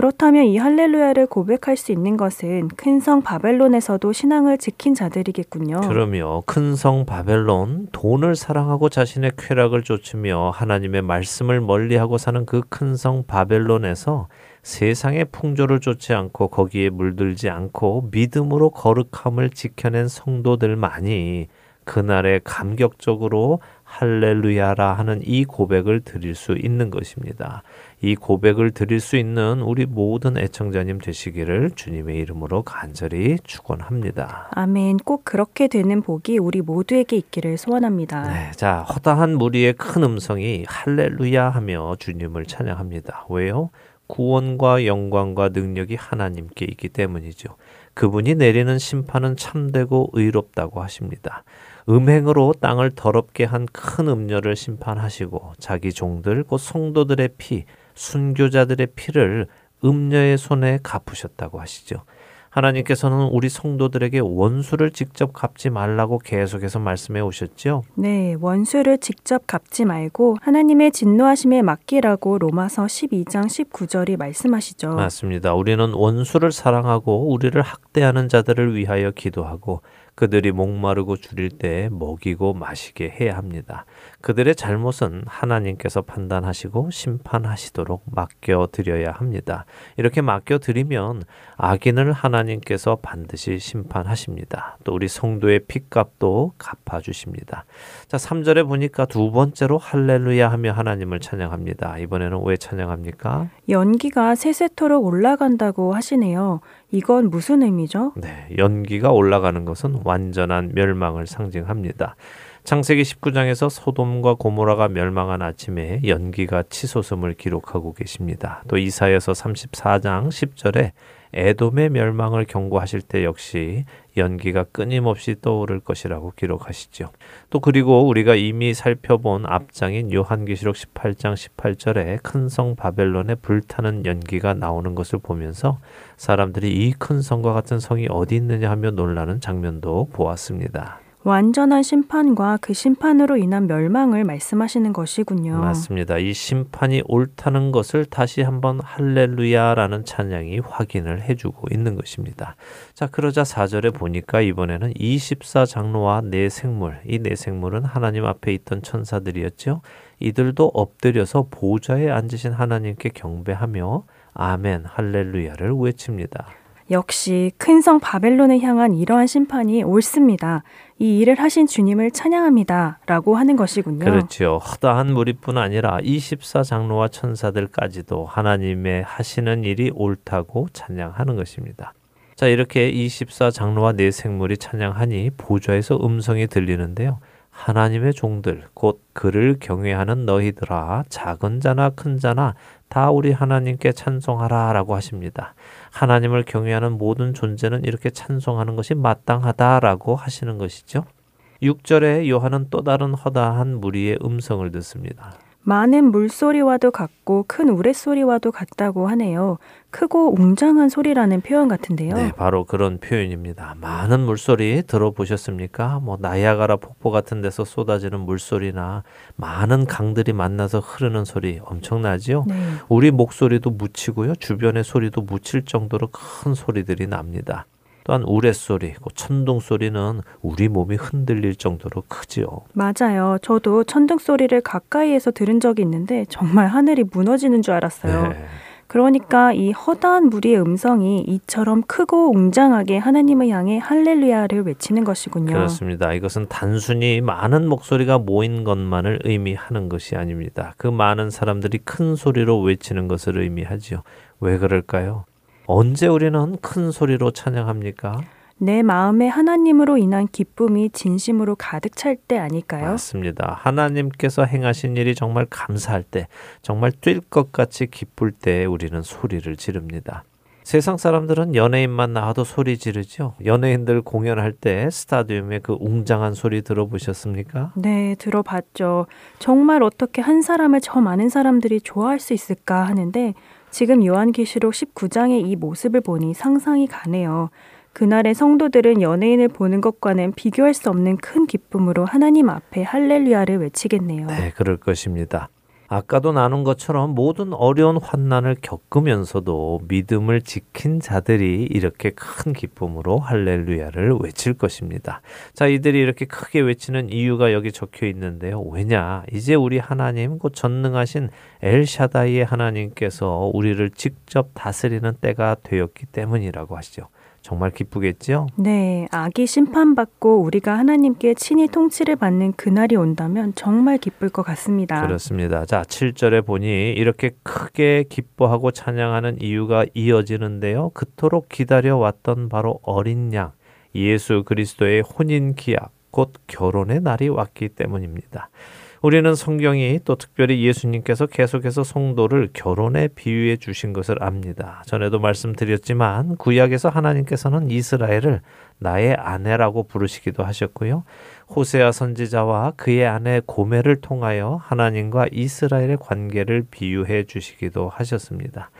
그렇다면 이 할렐루야를 고백할 수 있는 것은 큰 성 바벨론에서도 신앙을 지킨 자들이겠군요. 그러며 큰 성 바벨론 돈을 사랑하고 자신의 쾌락을 쫓으며 하나님의 말씀을 멀리하고 사는 그 큰 성 바벨론에서 세상의 풍조를 쫓지 않고 거기에 물들지 않고 믿음으로 거룩함을 지켜낸 성도들만이 그날에 감격적으로 할렐루야라 하는 이 고백을 드릴 수 있는 것입니다. 이 고백을 드릴 수 있는 우리 모든 애청자님 되시기를 주님의 이름으로 간절히 축원합니다. 아멘. 꼭 그렇게 되는 복이 우리 모두에게 있기를 소원합니다. 네, 자 허다한 무리의 큰 음성이 할렐루야 하며 주님을 찬양합니다. 왜요? 구원과 영광과 능력이 하나님께 있기 때문이죠. 그분이 내리는 심판은 참되고 의롭다고 하십니다. 음행으로 땅을 더럽게 한 큰 음녀를 심판하시고 자기 종들 곧 성도들의 피, 순교자들의 피를 음녀의 손에 갚으셨다고 하시죠. 하나님께서는 우리 성도들에게 원수를 직접 갚지 말라고 계속해서 말씀해 오셨죠. 네, 원수를 직접 갚지 말고 하나님의 진노하심에 맡기라고 로마서 12장 19절이 말씀하시죠. 맞습니다. 우리는 원수를 사랑하고 우리를 학대하는 자들을 위하여 기도하고 그들이 목마르고 줄일 때 먹이고 마시게 해야 합니다. 그들의 잘못은 하나님께서 판단하시고 심판하시도록 맡겨 드려야 합니다. 이렇게 맡겨 드리면 악인을 하나님께서 반드시 심판하십니다. 또 우리 성도의 핏값도 갚아 주십니다. 자, 3절에 보니까 두 번째로 할렐루야 하며 하나님을 찬양합니다. 이번에는 왜 찬양합니까? 연기가 세세토록 올라간다고 하시네요. 이건 무슨 의미죠? 네, 연기가 올라가는 것은 완전한 멸망을 상징합니다. 창세기 19장에서 소돔과 고모라가 멸망한 아침에 연기가 치솟음을 기록하고 계십니다. 또 이사여서 34장 10절에 에돔의 멸망을 경고하실 때 역시 연기가 끊임없이 떠오를 것이라고 기록하시죠. 또 그리고 우리가 이미 살펴본 앞장인 요한계시록 18장 18절에 큰 성 바벨론에 불타는 연기가 나오는 것을 보면서 사람들이 이 큰 성과 같은 성이 어디 있느냐 하며 놀라는 장면도 보았습니다. 완전한 심판과 그 심판으로 인한 멸망을 말씀하시는 것이군요. 맞습니다. 이 심판이 옳다는 것을 다시 한번 할렐루야라는 찬양이 확인을 해주고 있는 것입니다. 자, 그러자 4절에 보니까 이번에는 24장로와 네 생물, 이 네 생물은 하나님 앞에 있던 천사들이었죠. 이들도 엎드려서 보좌에 앉으신 하나님께 경배하며 아멘, 할렐루야를 외칩니다. 역시 큰 성 바벨론을 향한 이러한 심판이 옳습니다. 이 일을 하신 주님을 찬양합니다. 라고 하는 것이군요. 그렇죠. 허다한 무리뿐 아니라 24장로와 천사들까지도 하나님의 하시는 일이 옳다고 찬양하는 것입니다. 자, 이렇게 24장로와 네 생물이 찬양하니 보좌에서 음성이 들리는데요. 하나님의 종들, 곧 그를 경외하는 너희들아, 작은 자나 큰 자나 다 우리 하나님께 찬송하라 라고 하십니다. 하나님을 경외하는 모든 존재는 이렇게 찬송하는 것이 마땅하다 라고 하시는 것이죠. 6절에 요한은 또 다른 허다한 무리의 음성을 듣습니다. 많은 물소리와도 같고 큰 우레소리와도 같다고 하네요. 크고 웅장한 소리라는 표현 같은데요. 네, 바로 그런 표현입니다. 많은 물소리 들어보셨습니까? 뭐 나야가라 폭포 같은 데서 쏟아지는 물소리나 많은 강들이 만나서 흐르는 소리 엄청나지요? 네. 우리 목소리도 묻히고요. 주변의 소리도 묻힐 정도로 큰 소리들이 납니다. 또한 우레소리, 그 천둥 소리는 우리 몸이 흔들릴 정도로 크지요. 맞아요. 저도 천둥 소리를 가까이에서 들은 적이 있는데 정말 하늘이 무너지는 줄 알았어요. 네. 그러니까 이 허다한 무리의 음성이 이처럼 크고 웅장하게 하나님을 향해 할렐루야를 외치는 것이군요. 그렇습니다. 이것은 단순히 많은 목소리가 모인 것만을 의미하는 것이 아닙니다. 그 많은 사람들이 큰 소리로 외치는 것을 의미하지요. 왜 그럴까요? 언제 우리는 큰 소리로 찬양합니까? 내 마음에 하나님으로 인한 기쁨이 진심으로 가득 찰 때 아닐까요? 맞습니다. 하나님께서 행하신 일이 정말 감사할 때, 정말 뛸 것 같이 기쁠 때 우리는 소리를 지릅니다. 세상 사람들은 연예인만 나와도 소리 지르죠. 연예인들 공연할 때 스타디움의 그 웅장한 소리 들어보셨습니까? 네, 들어봤죠. 정말 어떻게 한 사람을 저 많은 사람들이 좋아할 수 있을까 하는데 지금 요한계시록 19장의 이 모습을 보니 상상이 가네요. 그날의 성도들은 연예인을 보는 것과는 비교할 수 없는 큰 기쁨으로 하나님 앞에 할렐루야를 외치겠네요. 네, 그럴 것입니다. 아까도 나눈 것처럼 모든 어려운 환난을 겪으면서도 믿음을 지킨 자들이 이렇게 큰 기쁨으로 할렐루야를 외칠 것입니다. 자, 이들이 이렇게 크게 외치는 이유가 여기 적혀 있는데요. 왜냐? 이제 우리 하나님, 곧 전능하신 엘샤다이의 하나님께서 우리를 직접 다스리는 때가 되었기 때문이라고 하시죠. 정말 기쁘겠죠? 네, 악이 심판받고 우리가 하나님께 친히 통치를 받는 그날이 온다면 정말 기쁠 것 같습니다. 그렇습니다. 자, 7절에 보니 이렇게 크게 기뻐하고 찬양하는 이유가 이어지는데요. 그토록 기다려왔던 바로 어린 양, 예수 그리스도의 혼인 기약, 곧 결혼의 날이 왔기 때문입니다. 우리는 성경이 또 특별히 예수님께서 계속해서 성도를 결혼에 비유해 주신 것을 압니다. 전에도 말씀드렸지만 구약에서 하나님께서는 이스라엘을 나의 아내라고 부르시기도 하셨고요. 호세아 선지자와 그의 아내 고멜을 통하여 하나님과 이스라엘의 관계를 비유해 주시기도 하셨습니다.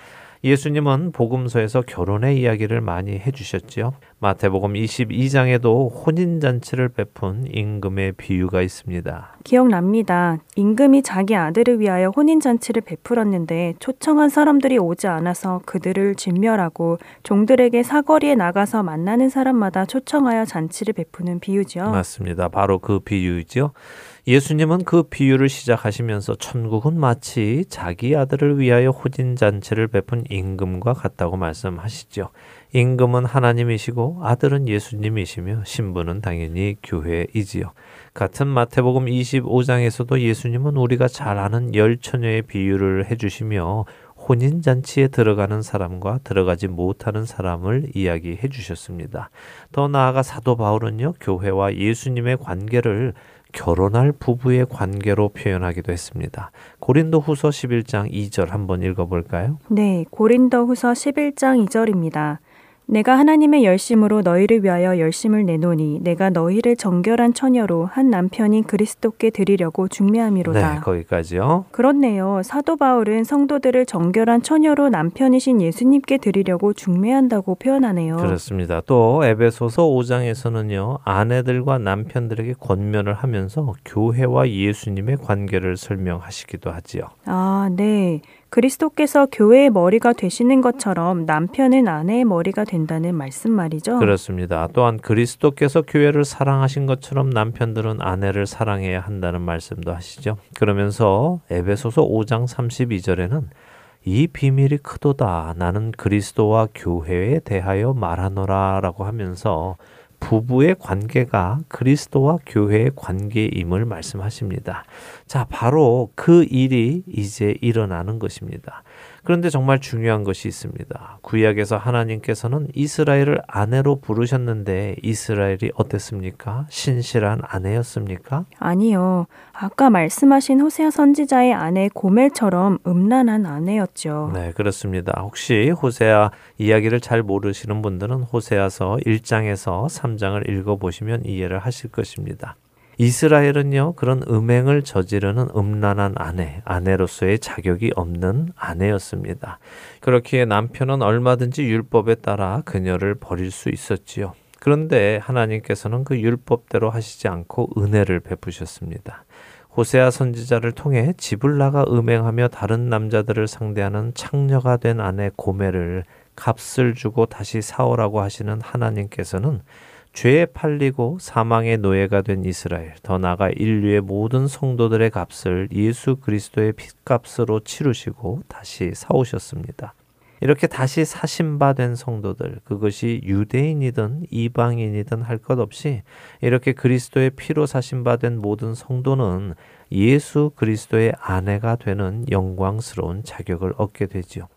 예수님은 복음서에서 결혼의 이야기를 많이 해 주셨지요. 마태복음 22장에도 혼인잔치를 베푼 임금의 비유가 있습니다. 기억납니다. 임금이 자기 아들을 위하여 혼인잔치를 베풀었는데 초청한 사람들이 오지 않아서 그들을 진멸하고 종들에게 사거리에 나가서 만나는 사람마다 초청하여 잔치를 베푸는 비유죠. 맞습니다. 바로 그 비유이죠. 예수님은 그 비유를 시작하시면서 천국은 마치 자기 아들을 위하여 혼인 잔치를 베푼 임금과 같다고 말씀하시죠. 임금은 하나님이시고 아들은 예수님이시며 신부는 당연히 교회이지요. 같은 마태복음 25장에서도 예수님은 우리가 잘 아는 열 처녀의 비유를 해주시며 혼인 잔치에 들어가는 사람과 들어가지 못하는 사람을 이야기해 주셨습니다. 더 나아가 사도 바울은요 교회와 예수님의 관계를 결혼할 부부의 관계로 표현하기도 했습니다. 고린도 후서 11장 2절 한번 읽어볼까요? 네, 고린도 후서 11장 2절입니다. 내가 하나님의 열심으로 너희를 위하여 열심을 내노니 내가 너희를 정결한 처녀로 한 남편인 그리스도께 드리려고 중매함이로다. 네, 거기까지요. 그렇네요. 사도 바울은 성도들을 정결한 처녀로 남편이신 예수님께 드리려고 중매한다고 표현하네요. 그렇습니다. 또 에베소서 5장에서는요. 아내들과 남편들에게 권면을 하면서 교회와 예수님의 관계를 설명하시기도 하지요. 아, 네. 그리스도께서 교회의 머리가 되시는 것처럼 남편은 아내의 머리가 된다는 말씀 말이죠. 그렇습니다. 또한 그리스도께서 교회를 사랑하신 것처럼 남편들은 아내를 사랑해야 한다는 말씀도 하시죠. 그러면서 에베소서 5장 32절에는 이 비밀이 크도다. 나는 그리스도와 교회에 대하여 말하노라라고 하면서 부부의 관계가 그리스도와 교회의 관계임을 말씀하십니다. 자, 바로 그 일이 이제 일어나는 것입니다. 그런데 정말 중요한 것이 있습니다. 구약에서 하나님께서는 이스라엘을 아내로 부르셨는데 이스라엘이 어땠습니까? 신실한 아내였습니까? 아니요. 아까 말씀하신 호세아 선지자의 아내 고멜처럼 음란한 아내였죠. 네, 그렇습니다. 혹시 호세아 이야기를 잘 모르시는 분들은 호세아서 1장에서 3장을 읽어 보시면 이해를 하실 것입니다. 이스라엘은요, 그런 음행을 저지르는 음란한 아내, 아내로서의 자격이 없는 아내였습니다. 그렇기에 남편은 얼마든지 율법에 따라 그녀를 버릴 수 있었지요. 그런데 하나님께서는 그 율법대로 하시지 않고 은혜를 베푸셨습니다. 호세아 선지자를 통해 집을 나가 음행하며 다른 남자들을 상대하는 창녀가 된 아내 고멜을 값을 주고 다시 사오라고 하시는 하나님께서는 죄에 팔리고 사망의 노예가 된 이스라엘, 더 나아가 인류의 모든 성도들의 값을 예수 그리스도의 핏값으로 치르시고 다시 사오셨습니다. 이렇게 다시 사신바 된 성도들, 그것이 유대인이든 이방인이든 할 것 없이 이렇게 그리스도의 피로 사신바 된 모든 성도는 예수 그리스도의 아내가 되는 영광스러운 자격을 얻게 되지요.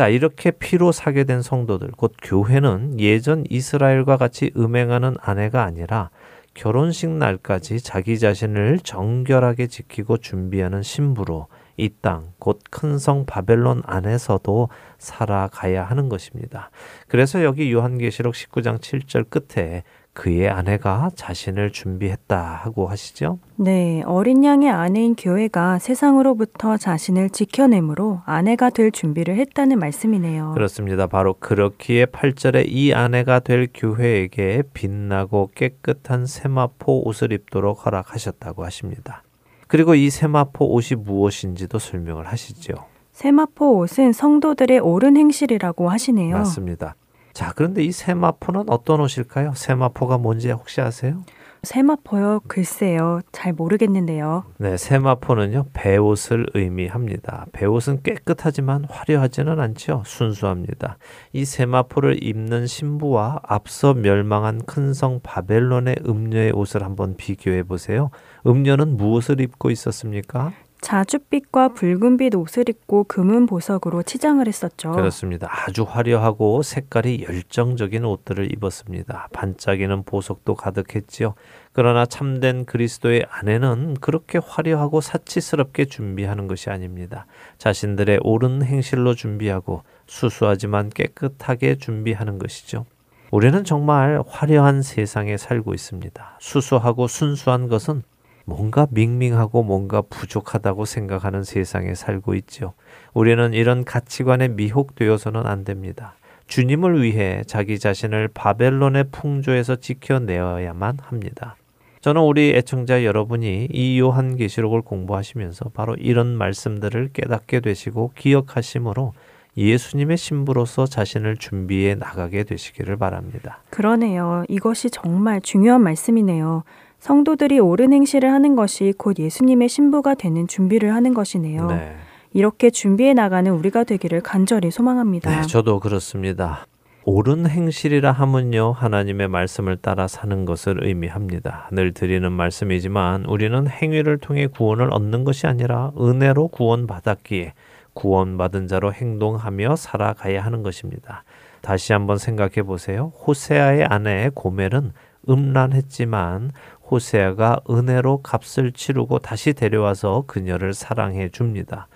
자, 이렇게 피로 사게 된 성도들, 곧 교회는 예전 이스라엘과 같이 음행하는 아내가 아니라 결혼식 날까지 자기 자신을 정결하게 지키고 준비하는 신부로 이 땅, 곧 큰 성 바벨론 안에서도 살아가야 하는 것입니다. 그래서 여기 요한계시록 19장 7절 끝에 그의 아내가 자신을 준비했다 하고 하시죠. 네, 어린 양의 아내인 교회가 세상으로부터 자신을 지켜내므로 아내가 될 준비를 했다는 말씀이네요. 그렇습니다. 바로 그렇기에 8절에 이 아내가 될 교회에게 빛나고 깨끗한 세마포 옷을 입도록 허락하셨다고 하십니다. 그리고 이 세마포 옷이 무엇인지도 설명을 하시죠. 세마포 옷은 성도들의 옳은 행실이라고 하시네요. 맞습니다. 자, 그런데 이 세마포는 어떤 옷일까요? 세마포가 뭔지 혹시 아세요? 세마포요? 글쎄요. 잘 모르겠는데요. 네, 세마포는요, 배옷을 의미합니다. 배옷은 깨끗하지만 화려하지는 않죠. 순수합니다. 이 세마포를 입는 신부와 앞서 멸망한 큰성 바벨론의 음녀의 옷을 한번 비교해 보세요. 음녀는 무엇을 입고 있었습니까? 자줏빛과 붉은빛 옷을 입고 금은 보석으로 치장을 했었죠. 그렇습니다. 아주 화려하고 색깔이 열정적인 옷들을 입었습니다. 반짝이는 보석도 가득했지요. 그러나 참된 그리스도의 아내는 그렇게 화려하고 사치스럽게 준비하는 것이 아닙니다. 자신들의 옳은 행실로 준비하고 수수하지만 깨끗하게 준비하는 것이죠. 우리는 정말 화려한 세상에 살고 있습니다. 수수하고 순수한 것은 뭔가 밍밍하고 뭔가 부족하다고 생각하는 세상에 살고 있죠. 우리는 이런 가치관에 미혹되어서는 안 됩니다. 주님을 위해 자기 자신을 바벨론의 풍조에서 지켜내어야만 합니다. 저는 우리 애청자 여러분이 이 요한계시록을 공부하시면서 바로 이런 말씀들을 깨닫게 되시고 기억하심으로 예수님의 신부로서 자신을 준비해 나가게 되시기를 바랍니다. 그러네요. 이것이 정말 중요한 말씀이네요. 성도들이 옳은 행실을 하는 것이 곧 예수님의 신부가 되는 준비를 하는 것이네요. 네. 이렇게 준비해 나가는 우리가 되기를 간절히 소망합니다. 네, 저도 그렇습니다. 옳은 행실이라 함은요, 하나님의 말씀을 따라 사는 것을 의미합니다. 늘 드리는 말씀이지만 우리는 행위를 통해 구원을 얻는 것이 아니라 은혜로 구원받았기에 구원받은 자로 행동하며 살아가야 하는 것입니다. 다시 한번 생각해 보세요. 호세아의 아내 고멜은 음란했지만 호세아가 은혜로 값을 치르고 다시 데려와서 그녀를 사랑해 줍니다.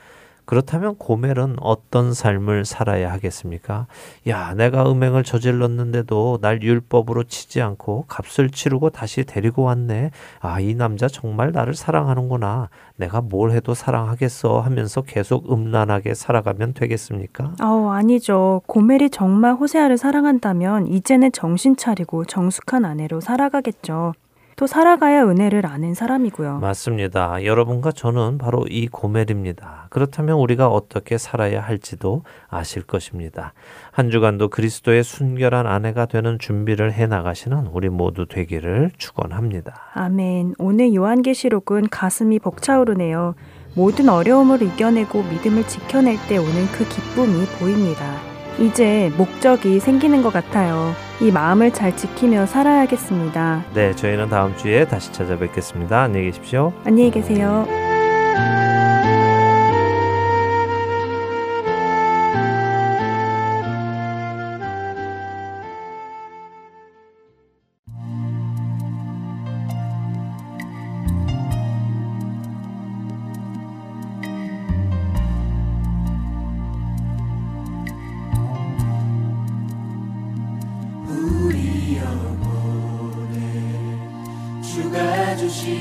그렇다면 고멜은 어떤 삶을 살아야 하겠습니까? 야, 내가 음행을 저질렀는데도 날 율법으로 치지 않고 값을 치르고 다시 데리고 왔네. 아, 이 남자 정말 나를 사랑하는구나. 내가 뭘 해도 사랑하겠어 하면서 계속 음란하게 살아가면 되겠습니까? 어, 아니죠. 고멜이 정말 호세아를 사랑한다면 이제는 정신 차리고 정숙한 아내로 살아가겠죠. 또 살아가야 은혜를 아는 사람이고요. 맞습니다. 여러분과 저는 바로 이 고멜입니다. 그렇다면 우리가 어떻게 살아야 할지도 아실 것입니다. 한 주간도 그리스도의 순결한 아내가 되는 준비를 해 나가시는 우리 모두 되기를 축원합니다. 아멘. 오늘 요한계시록은 가슴이 벅차오르네요. 모든 어려움을 이겨내고 믿음을 지켜낼 때 오는 그 기쁨이 보입니다. 이제 목적이 생기는 것 같아요. 이 마음을 잘 지키며 살아야겠습니다. 네, 저희는 다음 주에 다시 찾아뵙겠습니다. 안녕히 계십시오. 안녕히 계세요. 영혼에 주가 주신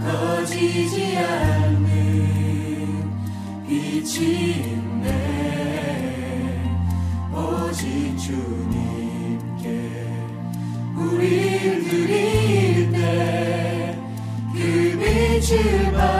거지지 않는 빛이 있네. 오직 주님께 우릴 드릴 때 그 빛을 밝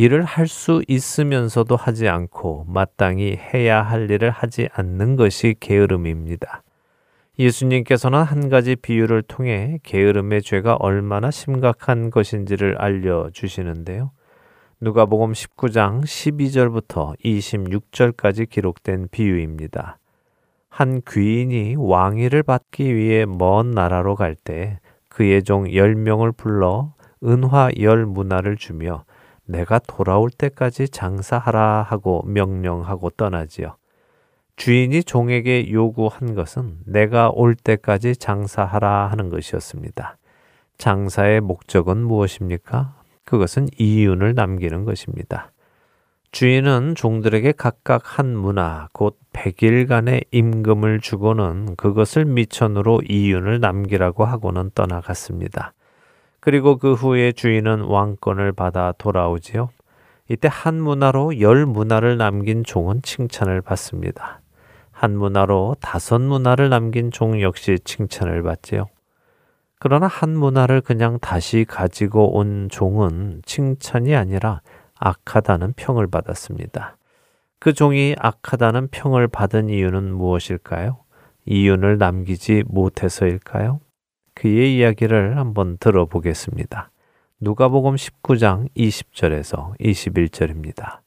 일을 할 수 있으면서도 하지 않고 마땅히 해야 할 일을 하지 않는 것이 게으름입니다. 예수님께서는 한 가지 비유를 통해 게으름의 죄가 얼마나 심각한 것인지를 알려 주시는데요. 누가복음 19장 12절부터 26절까지 기록된 비유입니다. 한 귀인이 왕위를 받기 위해 먼 나라로 갈 때 그의 종 10명을 불러 은화 열 문화를 주며 내가 돌아올 때까지 장사하라 하고 명령하고 떠나지요. 주인이 종에게 요구한 것은 내가 올 때까지 장사하라 하는 것이었습니다. 장사의 목적은 무엇입니까? 그것은 이윤을 남기는 것입니다. 주인은 종들에게 각각 한 문화, 곧 100일간의 임금을 주고는 그것을 미천으로 이윤을 남기라고 하고는 떠나갔습니다. 그리고 그 후에 주인은 왕권을 받아 돌아오지요. 이때 한 문화로 열 문화를 남긴 종은 칭찬을 받습니다. 한 문화로 다섯 문화를 남긴 종 역시 칭찬을 받지요. 그러나 한 문화를 그냥 다시 가지고 온 종은 칭찬이 아니라 악하다는 평을 받았습니다. 그 종이 악하다는 평을 받은 이유는 무엇일까요? 이윤을 남기지 못해서일까요? 그의 이야기를 한번 들어보겠습니다. 누가복음 19장 20절에서 21절입니다.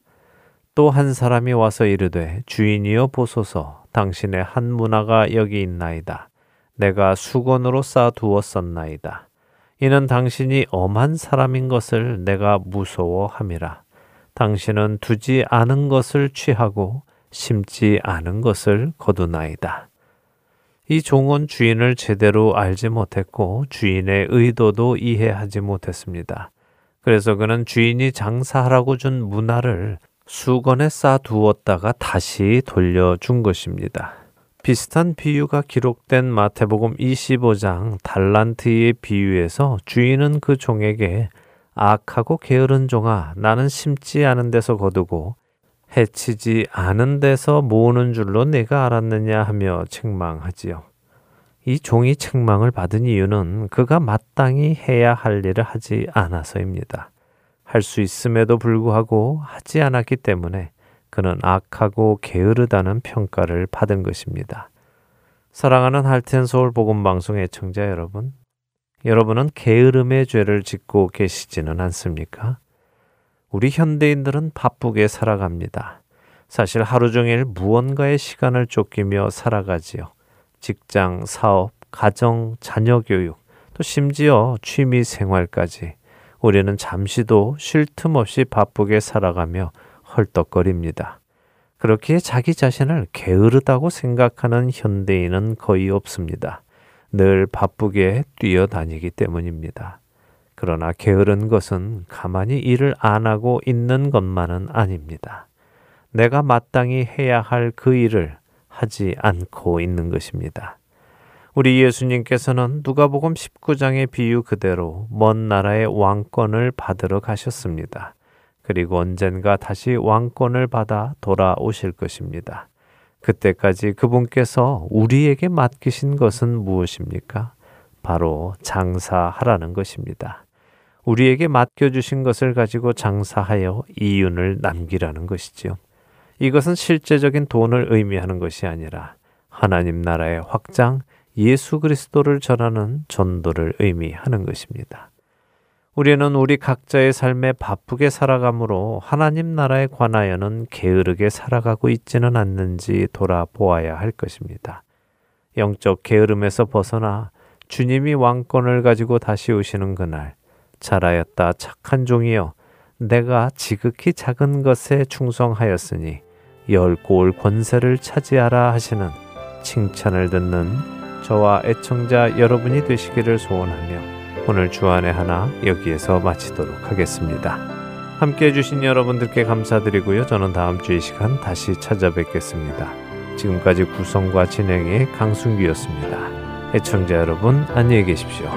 또 한 사람이 와서 이르되 주인이여 보소서 당신의 한 문화가 여기 있나이다. 내가 수건으로 쌓아두었었나이다. 이는 당신이 엄한 사람인 것을 내가 무서워함이라. 당신은 두지 않은 것을 취하고 심지 않은 것을 거두나이다. 이 종은 주인을 제대로 알지 못했고 주인의 의도도 이해하지 못했습니다. 그래서 그는 주인이 장사하라고 준 문화를 수건에 쌓아두었다가 다시 돌려준 것입니다. 비슷한 비유가 기록된 마태복음 25장 달란트의 비유에서 주인은 그 종에게 악하고 게으른 종아 나는 심지 않은 데서 거두고 해치지 않은 데서 모으는 줄로 내가 알았느냐 하며 책망하지요. 이 종이 책망을 받은 이유는 그가 마땅히 해야 할 일을 하지 않아서입니다. 할 수 있음에도 불구하고 하지 않았기 때문에 그는 악하고 게으르다는 평가를 받은 것입니다. 사랑하는 할텐 서울 복음 방송 애청자 여러분, 여러분은 게으름의 죄를 짓고 계시지는 않습니까? 우리 현대인들은 바쁘게 살아갑니다. 사실 하루 종일 무언가의 시간을 쫓기며 살아가지요. 직장, 사업, 가정, 자녀 교육, 또 심지어 취미 생활까지 우리는 잠시도 쉴 틈 없이 바쁘게 살아가며 헐떡거립니다. 그렇기에 자기 자신을 게으르다고 생각하는 현대인은 거의 없습니다. 늘 바쁘게 뛰어다니기 때문입니다. 그러나 게으른 것은 가만히 일을 안 하고 있는 것만은 아닙니다. 내가 마땅히 해야 할 그 일을 하지 않고 있는 것입니다. 우리 예수님께서는 누가복음 19장의 비유 그대로 먼 나라의 왕권을 받으러 가셨습니다. 그리고 언젠가 다시 왕권을 받아 돌아오실 것입니다. 그때까지 그분께서 우리에게 맡기신 것은 무엇입니까? 바로 장사하라는 것입니다. 우리에게 맡겨주신 것을 가지고 장사하여 이윤을 남기라는 것이지요. 이것은 실제적인 돈을 의미하는 것이 아니라 하나님 나라의 확장, 예수 그리스도를 전하는 전도를 의미하는 것입니다. 우리는 우리 각자의 삶에 바쁘게 살아가므로 하나님 나라에 관하여는 게으르게 살아가고 있지는 않는지 돌아보아야 할 것입니다. 영적 게으름에서 벗어나 주님이 왕권을 가지고 다시 오시는 그날, 잘하였다 착한 종이여, 내가 지극히 작은 것에 충성하였으니 열 골 권세를 차지하라 하시는 칭찬을 듣는 저와 애청자 여러분이 되시기를 소원하며 오늘 주안의 하나 여기에서 마치도록 하겠습니다. 함께 해주신 여러분들께 감사드리고요. 저는 다음 주이 시간 다시 찾아뵙겠습니다. 지금까지 구성과 진행의 강순기였습니다. 애청자 여러분 안녕히 계십시오.